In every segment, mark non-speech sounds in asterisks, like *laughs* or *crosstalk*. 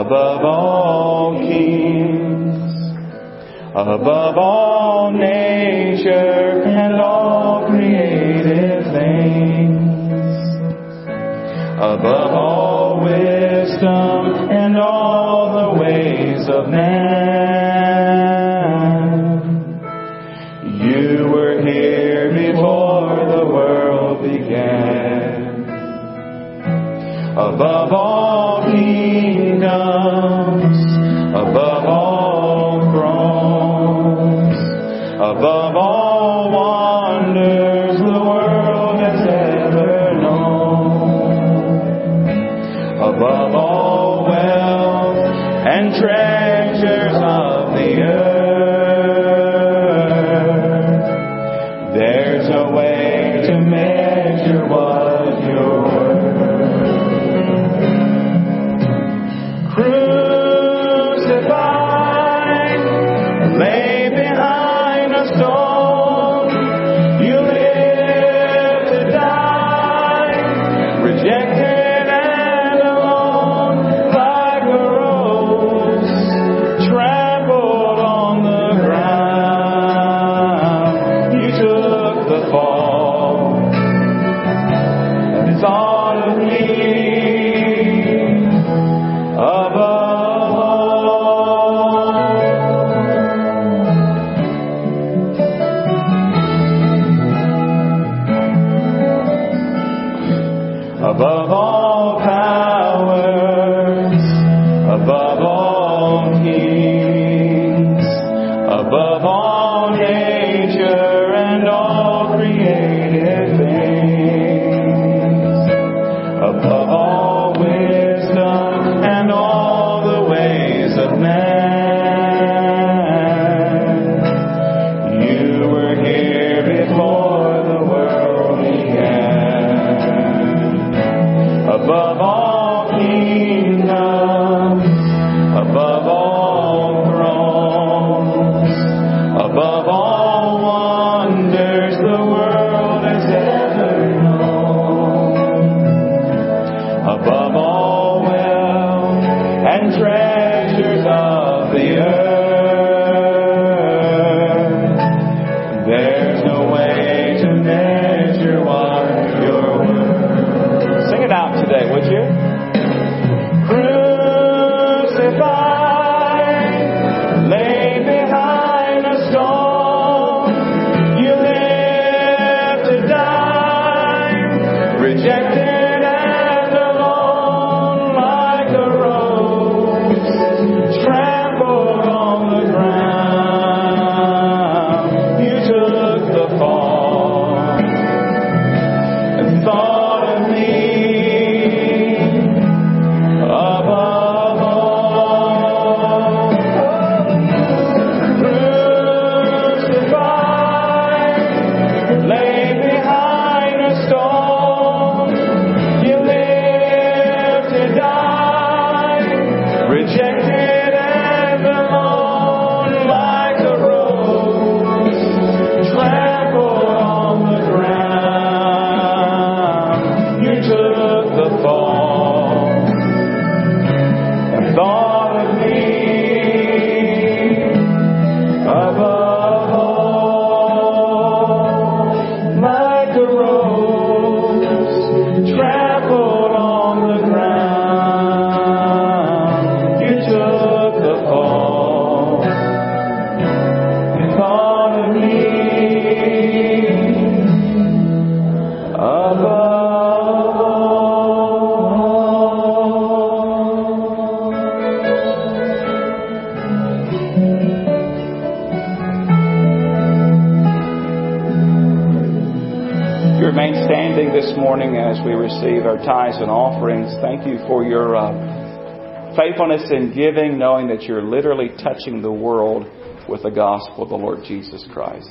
above all kings, above all nature and all created things, above all wisdom and all the ways of man. You were here before the world began. Above all Abba faithfulness in giving, knowing that you're literally touching the world with the gospel of the Lord Jesus Christ.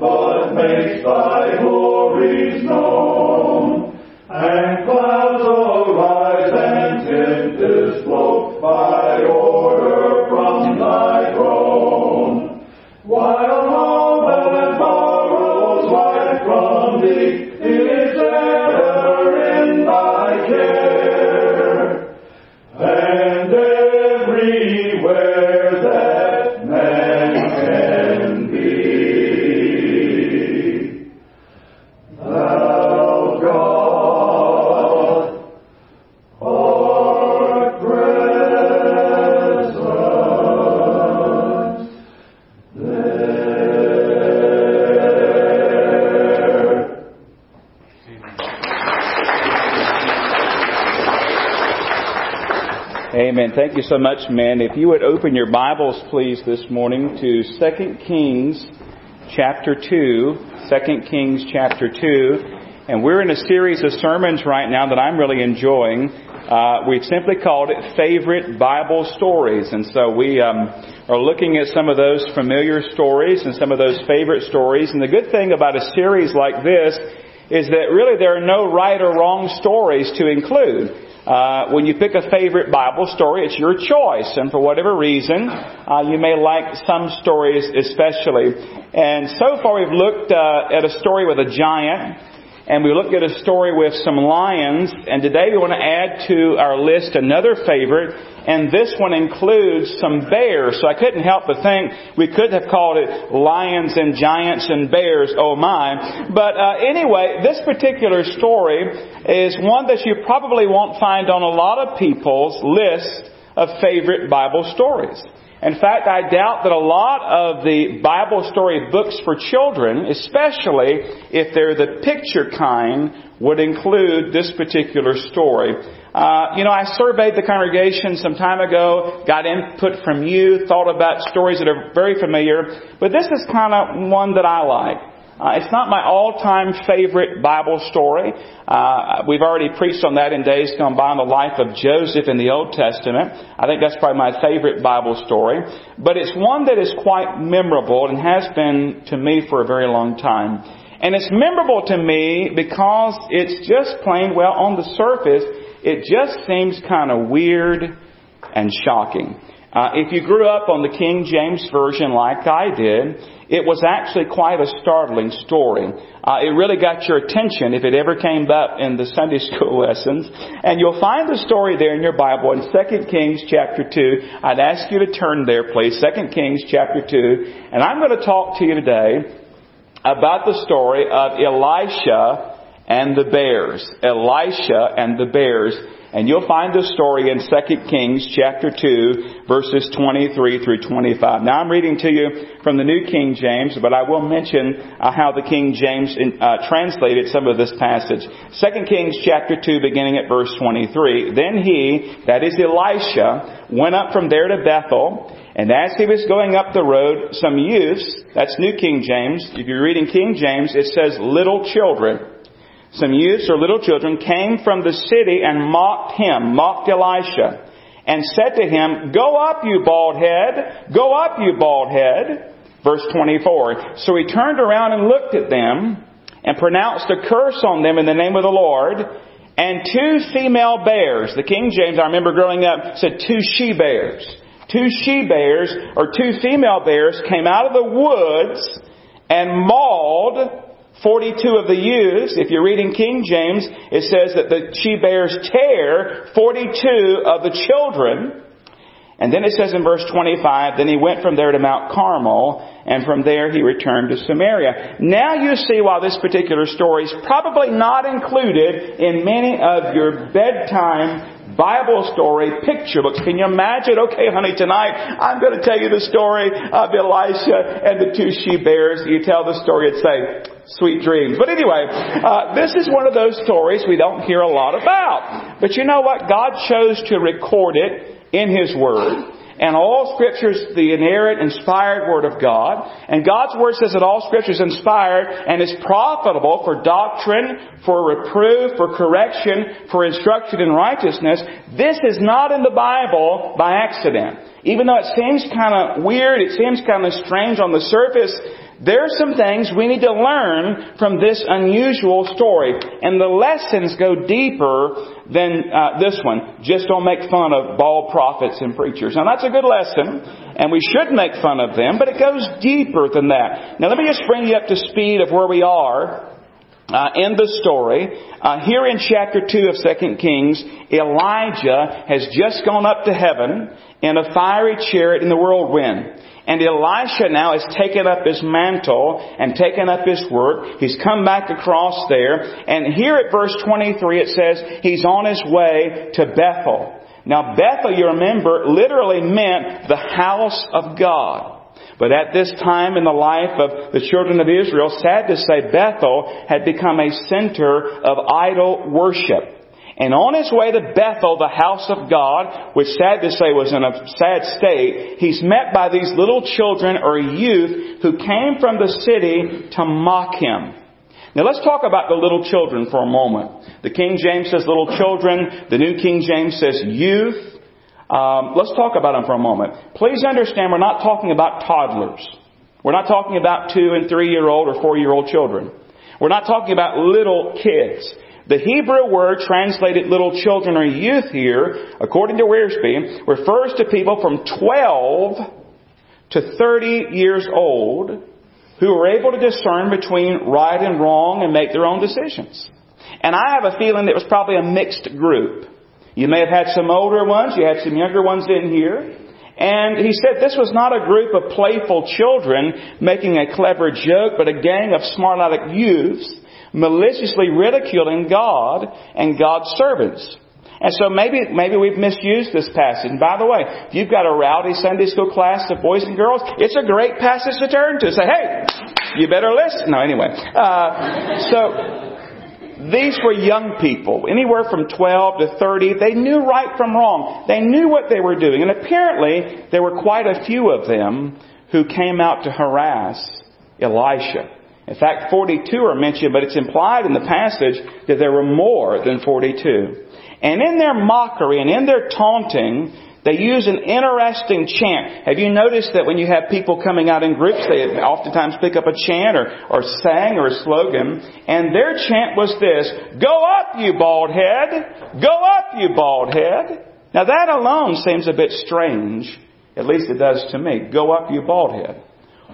but makes thy glories known. Thank you so much, man. If you would open your Bibles, please, this morning to 2 Kings chapter 2. 2 Kings chapter 2. And we're in a series of sermons right now that I'm really enjoying. Uh, we've simply called it Favorite Bible Stories. And so we um, are looking at some of those familiar stories and some of those favorite stories. And the good thing about a series like this is that really there are no right or wrong stories to include. Uh, when you pick a favorite Bible story, it's your choice, and for whatever reason, uh, you may like some stories especially. And so far, we've looked uh, at a story with a giant, and we looked at a story with some lions, and today we want to add to our list another favorite, and this one includes some bears. So I couldn't help but think we could have called it lions and giants and bears. Oh my! But uh, anyway, this particular story is one that you probably won't find on a lot of people's list of favorite Bible stories. In fact, I doubt that a lot of the Bible story books for children, especially if they're the picture kind, would include this particular story. Uh, you know, I surveyed the congregation some time ago, got input from you, thought about stories that are very familiar, but this is kind of one that I like. Uh, it's not my all-time favorite Bible story. Uh, we've already preached on that in days gone by on the life of Joseph in the Old Testament. I think that's probably my favorite Bible story. But it's one that is quite memorable and has been to me for a very long time. And it's memorable to me because it's just plain, well, on the surface, it just seems kind of weird and shocking. Uh, if you grew up on the King James Version like I did, it was actually quite a startling story. Uh, it really got your attention if it ever came up in the Sunday *laughs* school lessons. And you'll find the story there in your Bible in 2 Kings chapter 2. I'd ask you to turn there, please. 2 Kings chapter 2. And I'm going to talk to you today about the story of Elisha and the bears. Elisha and the bears. And you'll find the story in 2 Kings chapter 2 verses 23 through 25. Now I'm reading to you from the New King James, but I will mention uh, how the King James uh, translated some of this passage. 2 Kings chapter 2 beginning at verse 23. Then he, that is Elisha, went up from there to Bethel, and as he was going up the road, some youths, that's New King James, if you're reading King James, it says little children some youths or little children came from the city and mocked him, mocked Elisha, and said to him, Go up, you bald head! Go up, you bald head! Verse 24. So he turned around and looked at them and pronounced a curse on them in the name of the Lord. And two female bears, the King James, I remember growing up, said two she bears. Two she bears, or two female bears, came out of the woods and mauled 42 of the youths, if you're reading King James, it says that the she bears tear 42 of the children. And then it says in verse 25, then he went from there to Mount Carmel, and from there he returned to Samaria. Now you see why this particular story is probably not included in many of your bedtime Bible story picture books. Can you imagine? Okay, honey, tonight I'm going to tell you the story of Elisha and the two she bears. You tell the story and say, sweet dreams. But anyway, uh, this is one of those stories we don't hear a lot about. But you know what? God chose to record it in His Word. And all Scripture is the inerrant, inspired Word of God. And God's Word says that all Scripture is inspired and is profitable for doctrine, for reproof, for correction, for instruction in righteousness. This is not in the Bible by accident. Even though it seems kind of weird, it seems kind of strange on the surface, there are some things we need to learn from this unusual story. And the lessons go deeper than uh, this one. Just don't make fun of bald prophets and preachers. Now that's a good lesson, and we should make fun of them, but it goes deeper than that. Now let me just bring you up to speed of where we are uh, in the story, uh, here in chapter 2 of 2 Kings, Elijah has just gone up to heaven in a fiery chariot in the whirlwind. And Elisha now has taken up his mantle and taken up his work. He's come back across there. And here at verse 23 it says he's on his way to Bethel. Now Bethel, you remember, literally meant the house of God. But at this time in the life of the children of Israel, sad to say, Bethel had become a center of idol worship. And on his way to Bethel, the house of God, which sad to say was in a sad state, he's met by these little children or youth who came from the city to mock him. Now let's talk about the little children for a moment. The King James says little children. The New King James says youth. Um, let's talk about them for a moment. Please understand we're not talking about toddlers. We're not talking about two and three year old or four year old children. We're not talking about little kids. The Hebrew word translated little children or youth here, according to Wiersbe, refers to people from 12 to 30 years old who are able to discern between right and wrong and make their own decisions. And I have a feeling that was probably a mixed group. You may have had some older ones, you had some younger ones in here. And he said this was not a group of playful children making a clever joke, but a gang of smart-aleck youths maliciously ridiculing God and God's servants. And so maybe, maybe we've misused this passage. And by the way, if you've got a rowdy Sunday school class of boys and girls, it's a great passage to turn to. Say, hey, you better listen. No, anyway. Uh, so, these were young people, anywhere from 12 to 30. They knew right from wrong. They knew what they were doing. And apparently, there were quite a few of them who came out to harass Elisha. In fact, 42 are mentioned, but it's implied in the passage that there were more than 42. And in their mockery and in their taunting, they use an interesting chant. Have you noticed that when you have people coming out in groups, they oftentimes pick up a chant or, or sang or a slogan, and their chant was this, Go up, you bald head! Go up, you bald head! Now that alone seems a bit strange, at least it does to me. Go up, you bald head.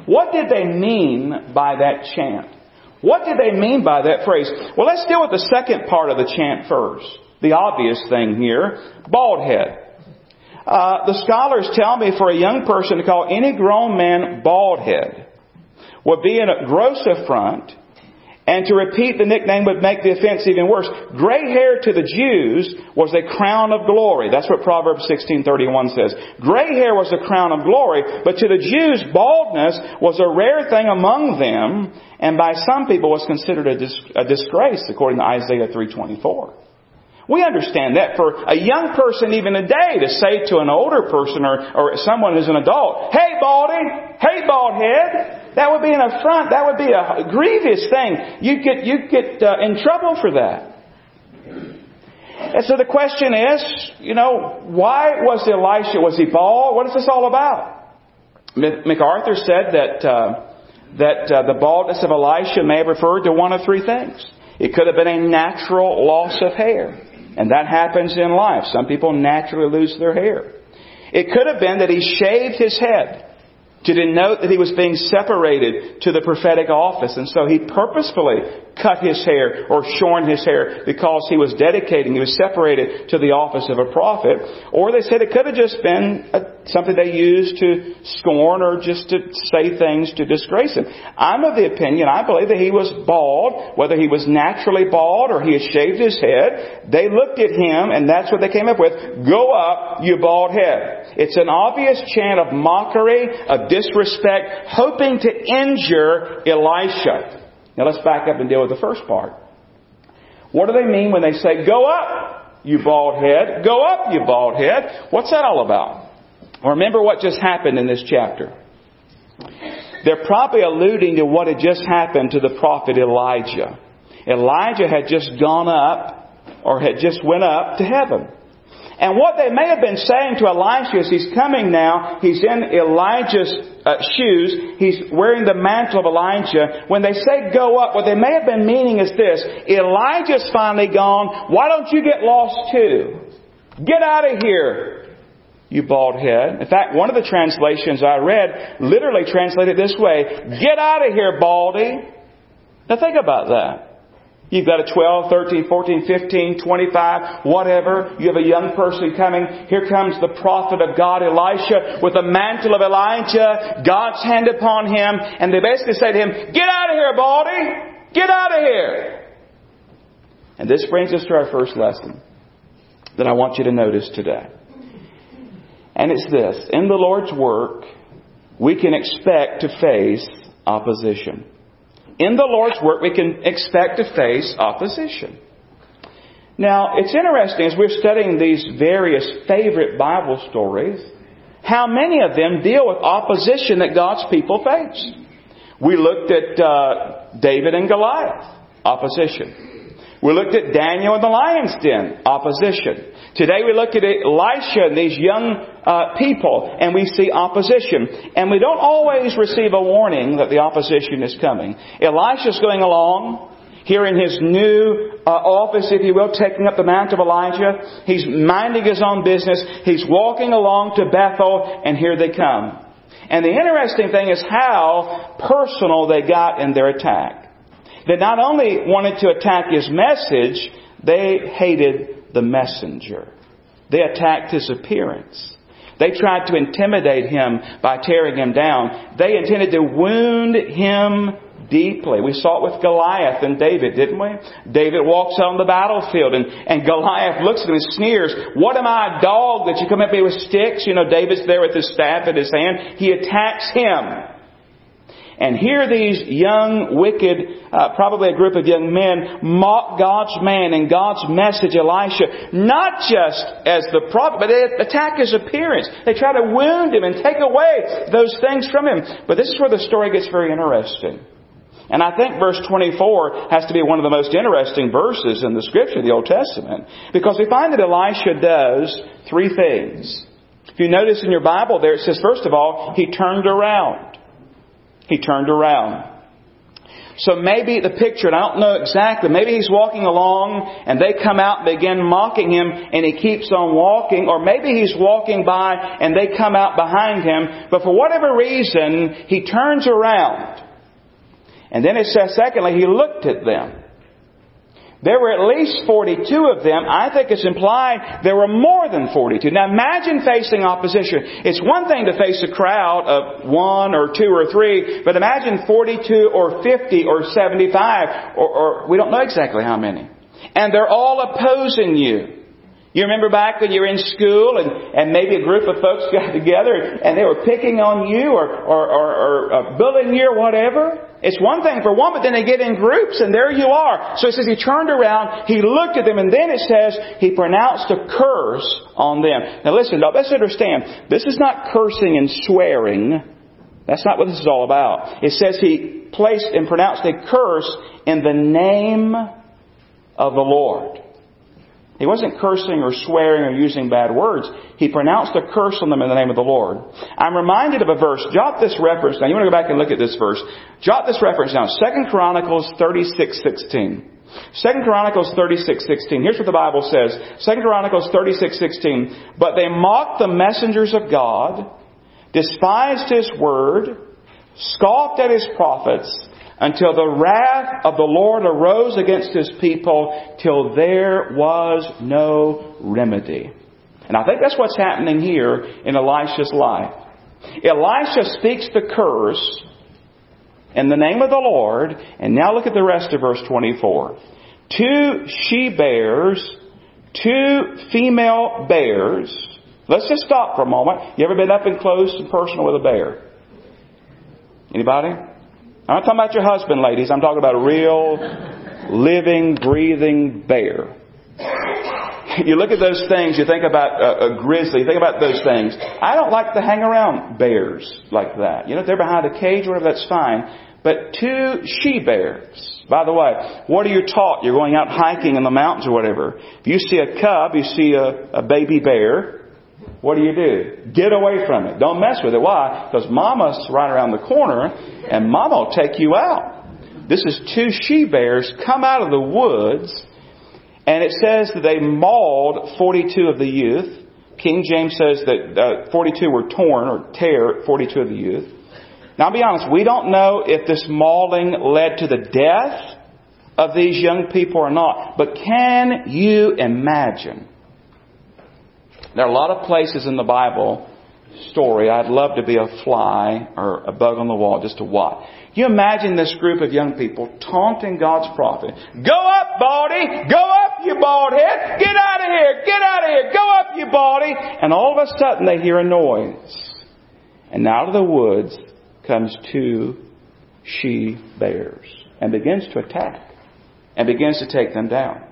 What did they mean by that chant? What did they mean by that phrase? Well, let's deal with the second part of the chant first. The obvious thing here, bald head. Uh, the scholars tell me for a young person to call any grown man bald head would be a gross affront, and to repeat the nickname would make the offense even worse. Gray hair to the Jews was a crown of glory. That's what Proverbs 16:31 says. Gray hair was a crown of glory, but to the Jews, baldness was a rare thing among them, and by some people was considered a, dis- a disgrace, according to Isaiah 3:24. We understand that for a young person even today to say to an older person or, or someone who's an adult, hey baldy, hey bald head, that would be an affront, that would be a grievous thing. You'd get, you'd get uh, in trouble for that. And so the question is, you know, why was Elisha, was he bald? What is this all about? MacArthur said that, uh, that uh, the baldness of Elisha may have referred to one of three things. It could have been a natural loss of hair. And that happens in life. Some people naturally lose their hair. It could have been that he shaved his head to denote that he was being separated to the prophetic office. And so he purposefully cut his hair or shorn his hair because he was dedicating, he was separated to the office of a prophet. Or they said it could have just been a something they used to scorn or just to say things to disgrace him. I'm of the opinion, I believe that he was bald, whether he was naturally bald or he had shaved his head. They looked at him and that's what they came up with. Go up, you bald head. It's an obvious chant of mockery, of disrespect, hoping to injure Elisha. Now let's back up and deal with the first part. What do they mean when they say, go up, you bald head? Go up, you bald head. What's that all about? remember what just happened in this chapter. They're probably alluding to what had just happened to the prophet Elijah. Elijah had just gone up or had just went up to heaven. And what they may have been saying to Elisha is he's coming now, he's in Elijah's uh, shoes, he's wearing the mantle of Elijah. When they say go up, what they may have been meaning is this, Elijah's finally gone, why don't you get lost too? Get out of here you bald head. In fact, one of the translations I read literally translated this way, get out of here, baldy. Now think about that. You've got a 12, 13, 14, 15, 25, whatever. You have a young person coming. Here comes the prophet of God, Elisha, with the mantle of Elijah, God's hand upon him, and they basically say to him, get out of here, baldy! Get out of here! And this brings us to our first lesson that I want you to notice today. And it's this in the Lord's work, we can expect to face opposition. In the Lord's work, we can expect to face opposition. Now, it's interesting as we're studying these various favorite Bible stories, how many of them deal with opposition that God's people face. We looked at uh, David and Goliath, opposition. We looked at Daniel in the lion's den, opposition. Today we look at Elisha and these young uh, people, and we see opposition. And we don't always receive a warning that the opposition is coming. Elisha's going along. Here in his new uh, office, if you will, taking up the mantle of Elijah, he's minding his own business. He's walking along to Bethel, and here they come. And the interesting thing is how personal they got in their attack. They not only wanted to attack his message, they hated the messenger. They attacked his appearance. They tried to intimidate him by tearing him down. They intended to wound him deeply. We saw it with Goliath and David, didn't we? David walks on the battlefield and, and Goliath looks at him and sneers, What am I, a dog, that you come at me with sticks? You know, David's there with his staff in his hand. He attacks him. And here these young, wicked, uh, probably a group of young men, mock God's man and God's message, Elisha, not just as the prophet, but they attack his appearance. They try to wound him and take away those things from him. But this is where the story gets very interesting. And I think verse 24 has to be one of the most interesting verses in the scripture, the Old Testament, because we find that Elisha does three things. If you notice in your Bible there, it says, first of all, he turned around. He turned around. So maybe the picture, and I don't know exactly, maybe he's walking along and they come out and begin mocking him and he keeps on walking, or maybe he's walking by and they come out behind him, but for whatever reason, he turns around. And then it says, secondly, he looked at them. There were at least 42 of them. I think it's implied there were more than 42. Now imagine facing opposition. It's one thing to face a crowd of one or two or three, but imagine 42 or 50 or 75 or, or we don't know exactly how many. And they're all opposing you. You remember back when you were in school and, and maybe a group of folks *laughs* got together and they were picking on you or, or, or, or uh, bullying you or whatever? It's one thing for one, but then they get in groups and there you are. So it says he turned around, he looked at them, and then it says he pronounced a curse on them. Now listen, let's understand, this is not cursing and swearing. That's not what this is all about. It says he placed and pronounced a curse in the name of the Lord. He wasn't cursing or swearing or using bad words. He pronounced a curse on them in the name of the Lord. I'm reminded of a verse. Jot this reference Now, You want to go back and look at this verse. Jot this reference down. 2 Chronicles 36:16. 2 Chronicles 36:16. Here's what the Bible says. 2 Chronicles 36:16. But they mocked the messengers of God, despised his word, scoffed at his prophets, until the wrath of the Lord arose against his people till there was no remedy. And I think that's what's happening here in Elisha's life. Elisha speaks the curse in the name of the Lord, and now look at the rest of verse 24. Two she bears, two female bears. Let's just stop for a moment. You ever been up and close and personal with a bear? Anybody? I'm not talking about your husband, ladies. I'm talking about a real, living, breathing bear. You look at those things, you think about a, a, grizzly, you think about those things. I don't like to hang around bears like that. You know, if they're behind a cage or whatever, that's fine. But two she bears. By the way, what are you taught? You're going out hiking in the mountains or whatever. If you see a cub, you see a, a baby bear, what do you do? Get away from it. Don't mess with it. Why? Because mama's right around the corner and mama will take you out. This is two she bears come out of the woods and it says that they mauled 42 of the youth. King James says that uh, 42 were torn or tear 42 of the youth. Now I'll be honest, we don't know if this mauling led to the death of these young people or not. But can you imagine there are a lot of places in the Bible story I'd love to be a fly or a bug on the wall just to watch. You imagine this group of young people taunting God's prophet. Go up, baldy! Go up, you bald head! Get out of here! Get out of here! Go up, you baldy! And all of a sudden they hear a noise. And out of the woods comes two she bears and begins to attack and begins to take them down.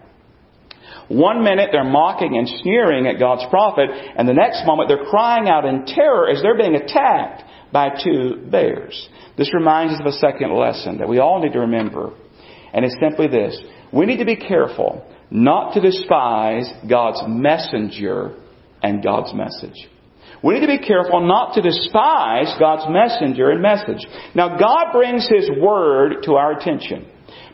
One minute they're mocking and sneering at God's prophet, and the next moment they're crying out in terror as they're being attacked by two bears. This reminds us of a second lesson that we all need to remember, and it's simply this. We need to be careful not to despise God's messenger and God's message. We need to be careful not to despise God's messenger and message. Now, God brings His Word to our attention.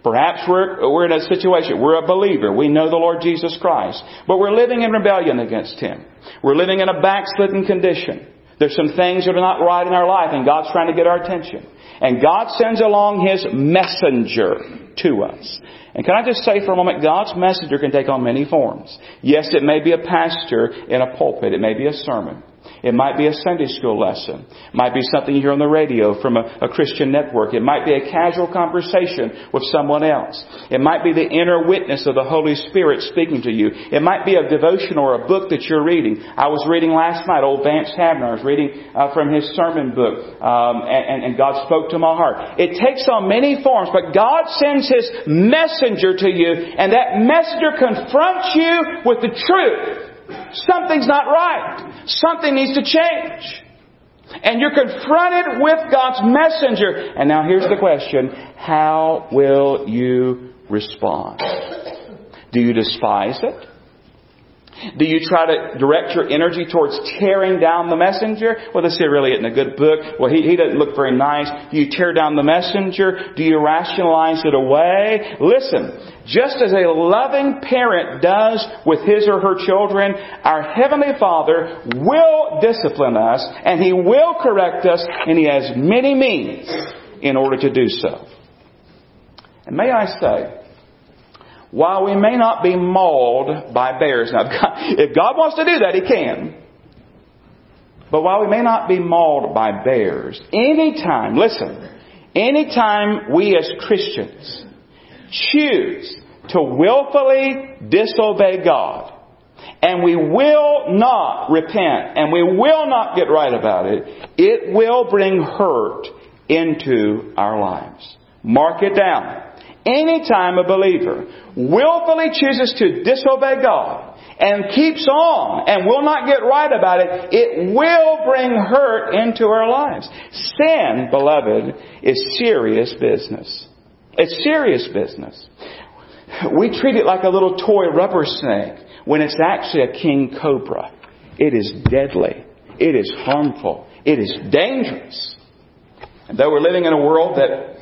Perhaps we're, we're in a situation, we're a believer, we know the Lord Jesus Christ, but we're living in rebellion against Him. We're living in a backslidden condition. There's some things that are not right in our life and God's trying to get our attention. And God sends along His messenger to us. And can I just say for a moment, God's messenger can take on many forms. Yes, it may be a pastor in a pulpit. It may be a sermon. It might be a Sunday school lesson. It might be something you hear on the radio from a, a, Christian network. It might be a casual conversation with someone else. It might be the inner witness of the Holy Spirit speaking to you. It might be a devotion or a book that you're reading. I was reading last night, old Vance Havner. I was reading uh, from his sermon book, um, and, and God spoke to my heart. It takes on many forms, but God sends His messenger to you, and that messenger confronts you with the truth. Something's not right. Something needs to change. And you're confronted with God's messenger. And now here's the question. How will you respond? Do you despise it? Do you try to direct your energy towards tearing down the messenger? Well, this here really isn't a good book. Well, he, he doesn't look very nice. Do you tear down the messenger? Do you rationalize it away? Listen, just as a loving parent does with his or her children, our Heavenly Father will discipline us and He will correct us and He has many means in order to do so. And may I say, while we may not be mauled by bears, now *laughs* if God wants to do that, He can. But while we may not be mauled by bears, anytime, listen, anytime we as Christians choose to willfully disobey God, and we will not repent, and we will not get right about it, it will bring hurt into our lives. Mark it down. Anytime a believer willfully chooses to disobey God and keeps on and will not get right about it, it will bring hurt into our lives. Sin, beloved, is serious business. It's serious business. We treat it like a little toy rubber snake when it's actually a king cobra. It is deadly. It is harmful. It is dangerous. And though we're living in a world that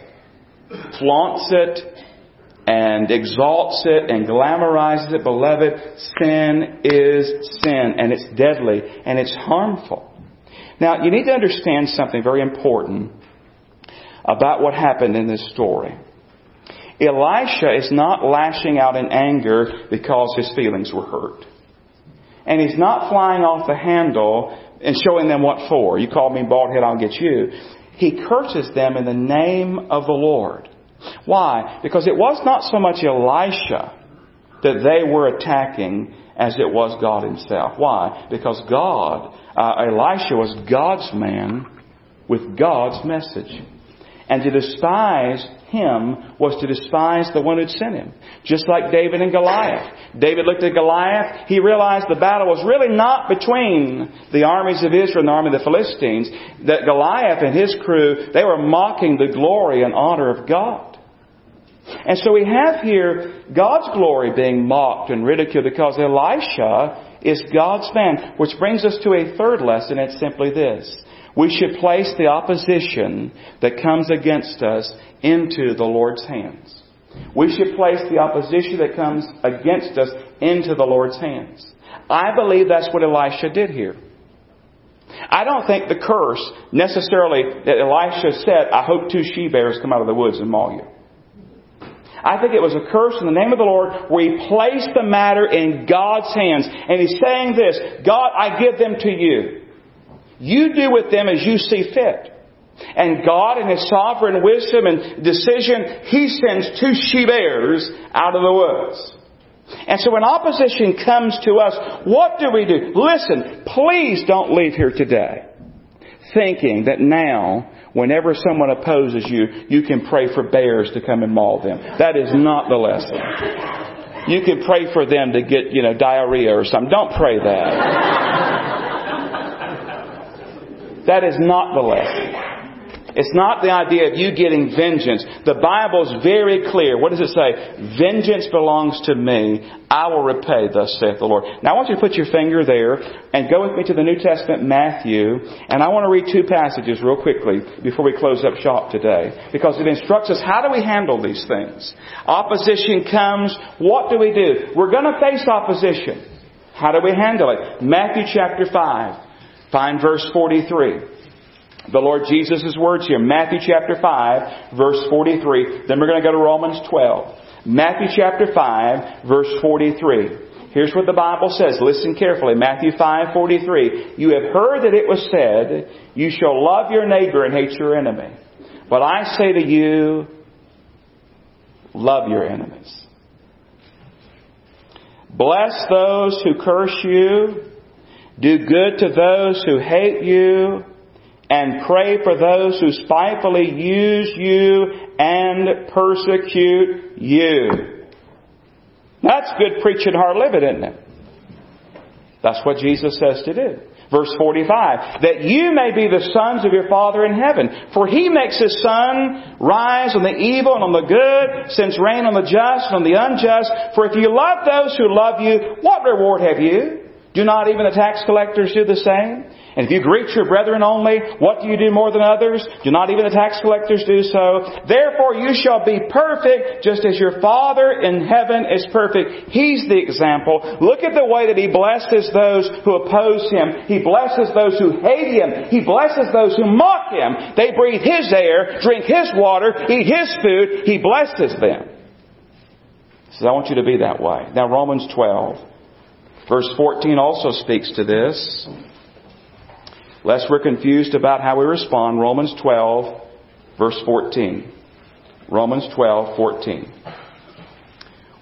flaunts it and exalts it and glamorizes it, beloved, sin is sin and it's deadly and it's harmful. Now, you need to understand something very important about what happened in this story. Elisha is not lashing out in anger because his feelings were hurt. And he's not flying off the handle and showing them what for. You call me bald head, I'll get you. He curses them in the name of the Lord. Why? Because it was not so much Elisha that they were attacking as it was God Himself. Why? Because God, uh, Elisha was God's man with God's message. And to despise him was to despise the one who'd sent him. Just like David and Goliath. David looked at Goliath. He realized the battle was really not between the armies of Israel and the army of the Philistines. That Goliath and his crew, they were mocking the glory and honor of God. And so we have here God's glory being mocked and ridiculed because Elisha is God's man. Which brings us to a third lesson. It's simply this. We should place the opposition that comes against us into the Lord's hands. We should place the opposition that comes against us into the Lord's hands. I believe that's what Elisha did here. I don't think the curse necessarily that Elisha said, I hope two she bears come out of the woods and maul you. I think it was a curse in the name of the Lord where he placed the matter in God's hands. And he's saying this, God, I give them to you. You do with them as you see fit. And God, in His sovereign wisdom and decision, He sends two she bears out of the woods. And so when opposition comes to us, what do we do? Listen, please don't leave here today thinking that now, whenever someone opposes you, you can pray for bears to come and maul them. That is not the lesson. You can pray for them to get, you know, diarrhea or something. Don't pray that. That is not the lesson. It's not the idea of you getting vengeance. The Bible's very clear. What does it say? Vengeance belongs to me. I will repay, thus saith the Lord. Now I want you to put your finger there and go with me to the New Testament, Matthew, and I want to read two passages real quickly before we close up shop today. Because it instructs us how do we handle these things. Opposition comes, what do we do? We're going to face opposition. How do we handle it? Matthew chapter 5. Find verse 43 the Lord Jesus' words here. Matthew chapter 5, verse 43. Then we're going to go to Romans 12. Matthew chapter 5, verse 43. Here's what the Bible says. Listen carefully. Matthew 5:43. You have heard that it was said, you shall love your neighbor and hate your enemy. But I say to you, love your enemies. Bless those who curse you. Do good to those who hate you and pray for those who spitefully use you and persecute you. That's good preaching, hard living, isn't it? That's what Jesus says to do. Verse 45, that you may be the sons of your Father in heaven. For He makes His sun rise on the evil and on the good, sends rain on the just and on the unjust. For if you love those who love you, what reward have you? Do not even the tax collectors do the same? And if you greet your brethren only, what do you do more than others? Do not even the tax collectors do so? Therefore you shall be perfect, just as your Father in heaven is perfect. He's the example. Look at the way that He blesses those who oppose Him. He blesses those who hate Him. He blesses those who mock Him. They breathe His air, drink His water, eat His food. He blesses them. He says, I want you to be that way. Now Romans 12, verse 14 also speaks to this. Lest we're confused about how we respond, Romans 12, verse 14. Romans 12, 14.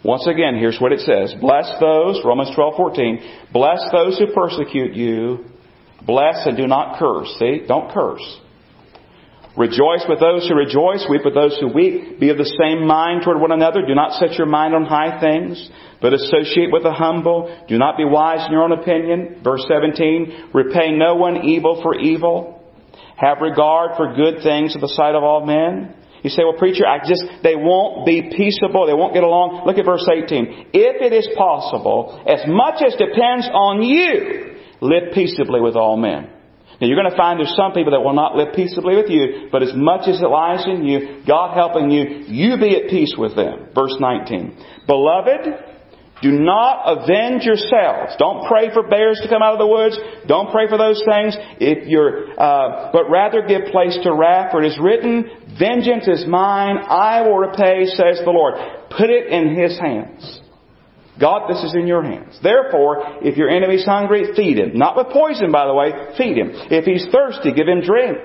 Once again, here's what it says. Bless those, Romans 12, 14. Bless those who persecute you. Bless and do not curse. See? Don't curse. Rejoice with those who rejoice, weep with those who weep. Be of the same mind toward one another. Do not set your mind on high things, but associate with the humble. Do not be wise in your own opinion. Verse 17, repay no one evil for evil. Have regard for good things in the sight of all men. You say, well, preacher, I just, they won't be peaceable. They won't get along. Look at verse 18. If it is possible, as much as depends on you, live peaceably with all men. Now you're going to find there's some people that will not live peaceably with you, but as much as it lies in you, God helping you, you be at peace with them. Verse 19. Beloved, do not avenge yourselves. Don't pray for bears to come out of the woods. Don't pray for those things. If you're, uh, but rather give place to wrath, for it is written, "Vengeance is mine; I will repay," says the Lord. Put it in His hands. God, this is in your hands. Therefore, if your enemy's hungry, feed him. Not with poison, by the way, feed him. If he's thirsty, give him drink.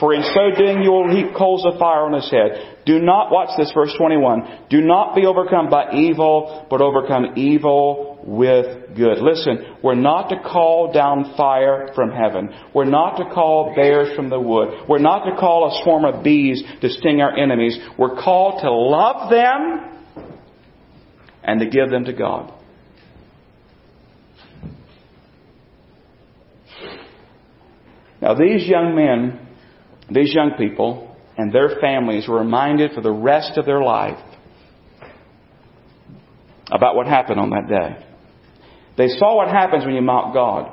For in so doing you will heap coals of fire on his head. Do not, watch this verse 21, do not be overcome by evil, but overcome evil with good. Listen, we're not to call down fire from heaven. We're not to call bears from the wood. We're not to call a swarm of bees to sting our enemies. We're called to love them and to give them to God. Now, these young men, these young people, and their families were reminded for the rest of their life about what happened on that day. They saw what happens when you mock God.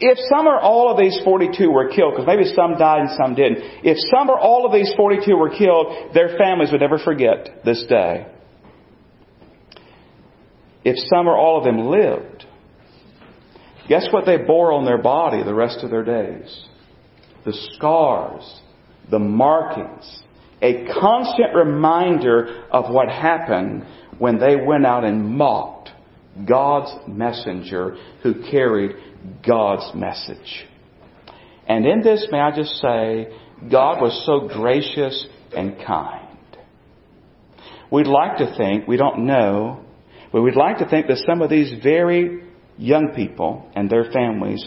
If some or all of these 42 were killed, because maybe some died and some didn't, if some or all of these 42 were killed, their families would never forget this day if some or all of them lived, guess what they bore on their body the rest of their days? The scars, the markings, a constant reminder of what happened when they went out and mocked God's messenger who carried God's message. And in this, may I just say, God was so gracious and kind. We'd like to think, we don't know, but we'd like to think that some of these very young people and their families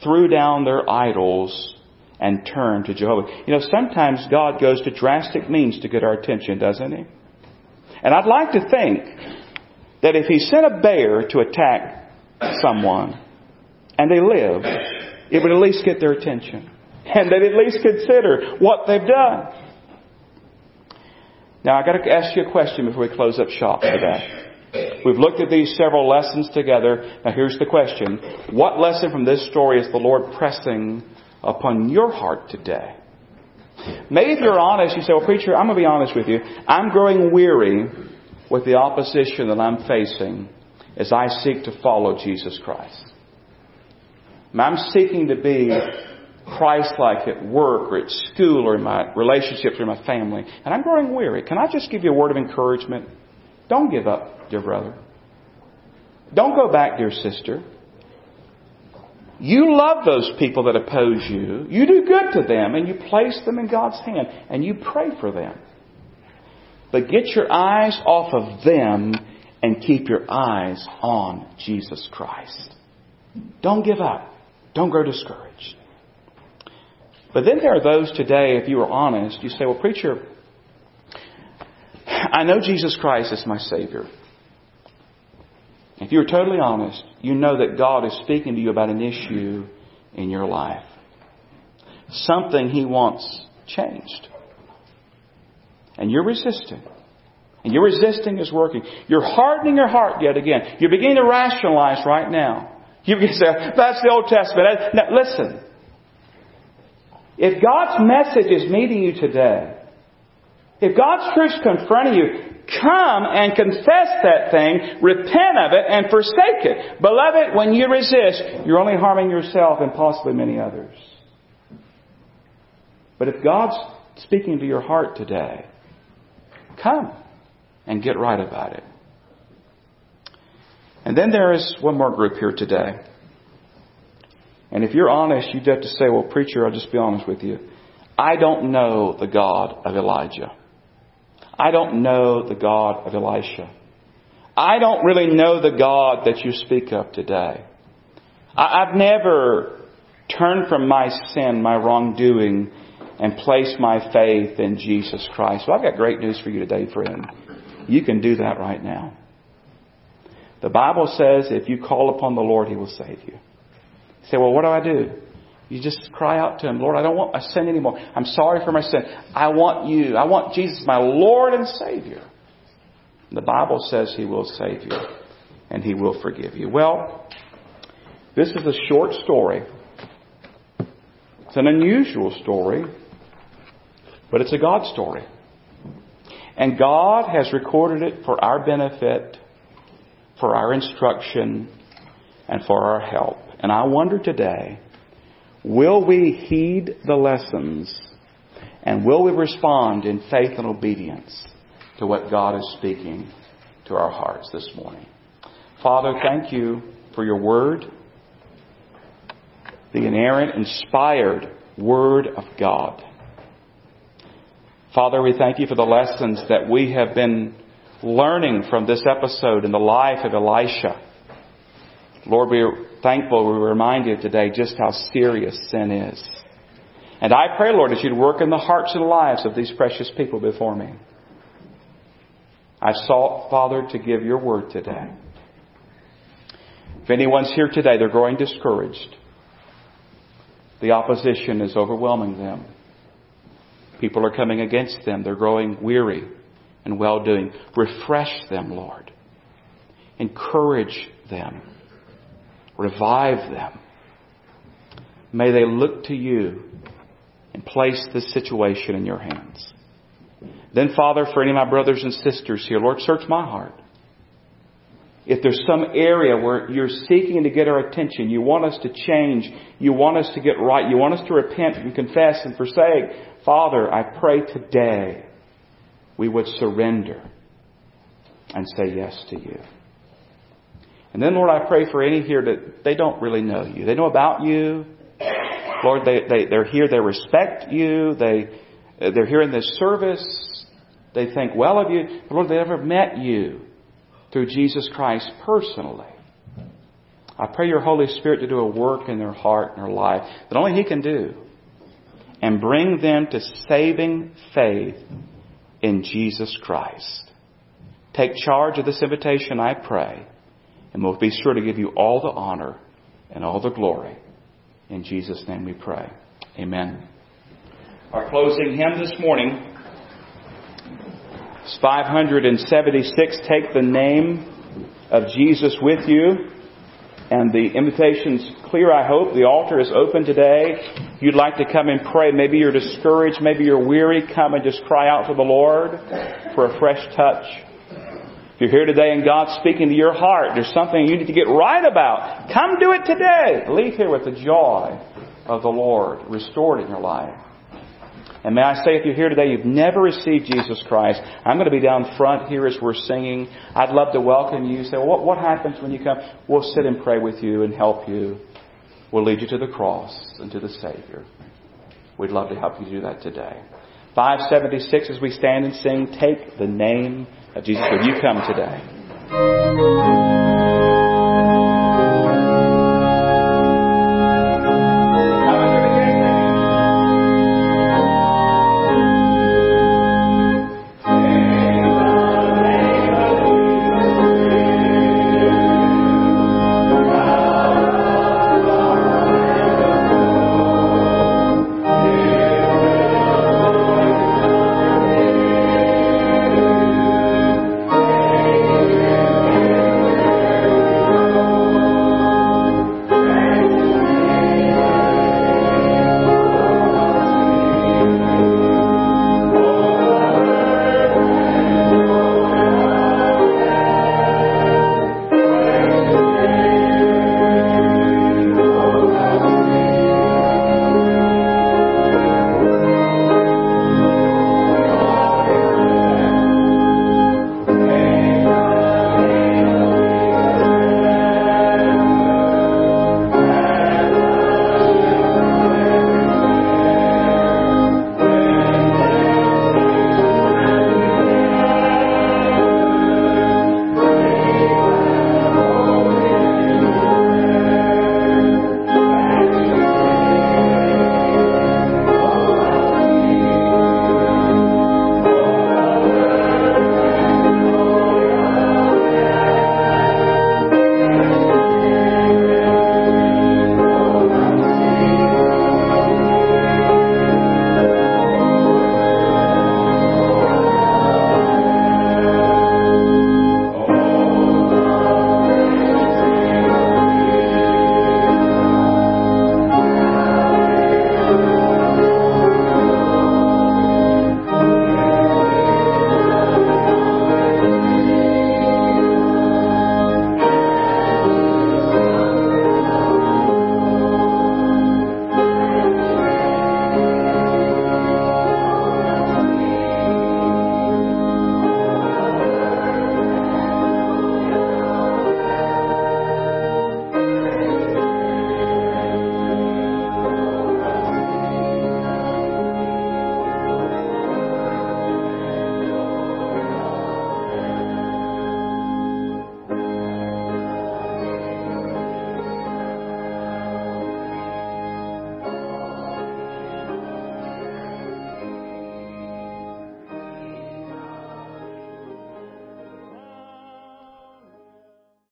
threw down their idols and turned to Jehovah. You know, sometimes God goes to drastic means to get our attention, doesn't He? And I'd like to think that if He sent a bear to attack someone and they lived, it would at least get their attention. and they'd at least consider what they've done. Now, I've got to ask you a question before we close up shop today. We've looked at these several lessons together. Now, here's the question What lesson from this story is the Lord pressing upon your heart today? Maybe if you're honest, you say, Well, preacher, I'm going to be honest with you. I'm growing weary with the opposition that I'm facing as I seek to follow Jesus Christ. I'm seeking to be Christ-like at work or at school or in my relationships or in my family, and I'm growing weary. Can I just give you a word of encouragement? Don't give up, dear brother. Don't go back, dear sister. You love those people that oppose you. You do good to them and you place them in God's hand and you pray for them. But get your eyes off of them and keep your eyes on Jesus Christ. Don't give up. Don't grow discouraged. But then there are those today, if you are honest, you say, well, preacher, I know Jesus Christ is my Savior. If you're totally honest, you know that God is speaking to you about an issue in your life. Something He wants changed. And you're resisting. And you're resisting His working. You're hardening your heart yet again. You're beginning to rationalize right now. You can say, that's the Old Testament. Now, listen. If God's message is meeting you today, if God's truth's confronting you, come and confess that thing, repent of it, and forsake it. Beloved, when you resist, you're only harming yourself and possibly many others. But if God's speaking to your heart today, come and get right about it. And then there is one more group here today. And if you're honest, you'd have to say, well, preacher, I'll just be honest with you. I don't know the God of Elijah. I don't know the God of Elisha. I don't really know the God that you speak of today. I've never turned from my sin, my wrongdoing, and placed my faith in Jesus Christ. Well, I've got great news for you today, friend. You can do that right now. The Bible says if you call upon the Lord, He will save you. You say, well, what do I do? You just cry out to Him, Lord, I don't want my sin anymore. I'm sorry for my sin. I want you. I want Jesus, my Lord and Savior. The Bible says He will save you and He will forgive you. Well, this is a short story. It's an unusual story, but it's a God story. And God has recorded it for our benefit, for our instruction, and for our help. And I wonder today, Will we heed the lessons and will we respond in faith and obedience to what God is speaking to our hearts this morning? Father, thank you for your word, the inerrant, inspired word of God. Father, we thank you for the lessons that we have been learning from this episode in the life of Elisha. Lord, we're thankful we're reminded today just how serious sin is. And I pray, Lord, that you'd work in the hearts and lives of these precious people before me. I've sought, Father, to give your word today. If anyone's here today, they're growing discouraged. The opposition is overwhelming them. People are coming against them. They're growing weary and well doing. Refresh them, Lord. Encourage them. Revive them. May they look to you and place this situation in your hands. Then, Father, for any of my brothers and sisters here, Lord, search my heart. If there's some area where you're seeking to get our attention, you want us to change, you want us to get right, you want us to repent and confess and forsake, Father, I pray today we would surrender and say yes to you. And then, Lord, I pray for any here that they don't really know you. They know about you. Lord, they, they, they're here, they respect you, they, they're here in this service, they think well of you. But Lord, they never met you through Jesus Christ personally. I pray your Holy Spirit to do a work in their heart and their life that only He can do and bring them to saving faith in Jesus Christ. Take charge of this invitation, I pray. And we'll be sure to give you all the honor and all the glory. In Jesus' name we pray. Amen. Our closing hymn this morning is 576. Take the name of Jesus with you. And the invitation's clear, I hope. The altar is open today. If you'd like to come and pray, maybe you're discouraged, maybe you're weary, come and just cry out to the Lord for a fresh touch. If you're here today and God's speaking to your heart, there's something you need to get right about. Come do it today. Leave here with the joy of the Lord restored in your life. And may I say, if you're here today, you've never received Jesus Christ, I'm going to be down front here as we're singing. I'd love to welcome you. Say, well, what, what happens when you come? We'll sit and pray with you and help you. We'll lead you to the cross and to the Savior. We'd love to help you do that today. 576 as we stand and sing, take the name of Jesus, would you come today?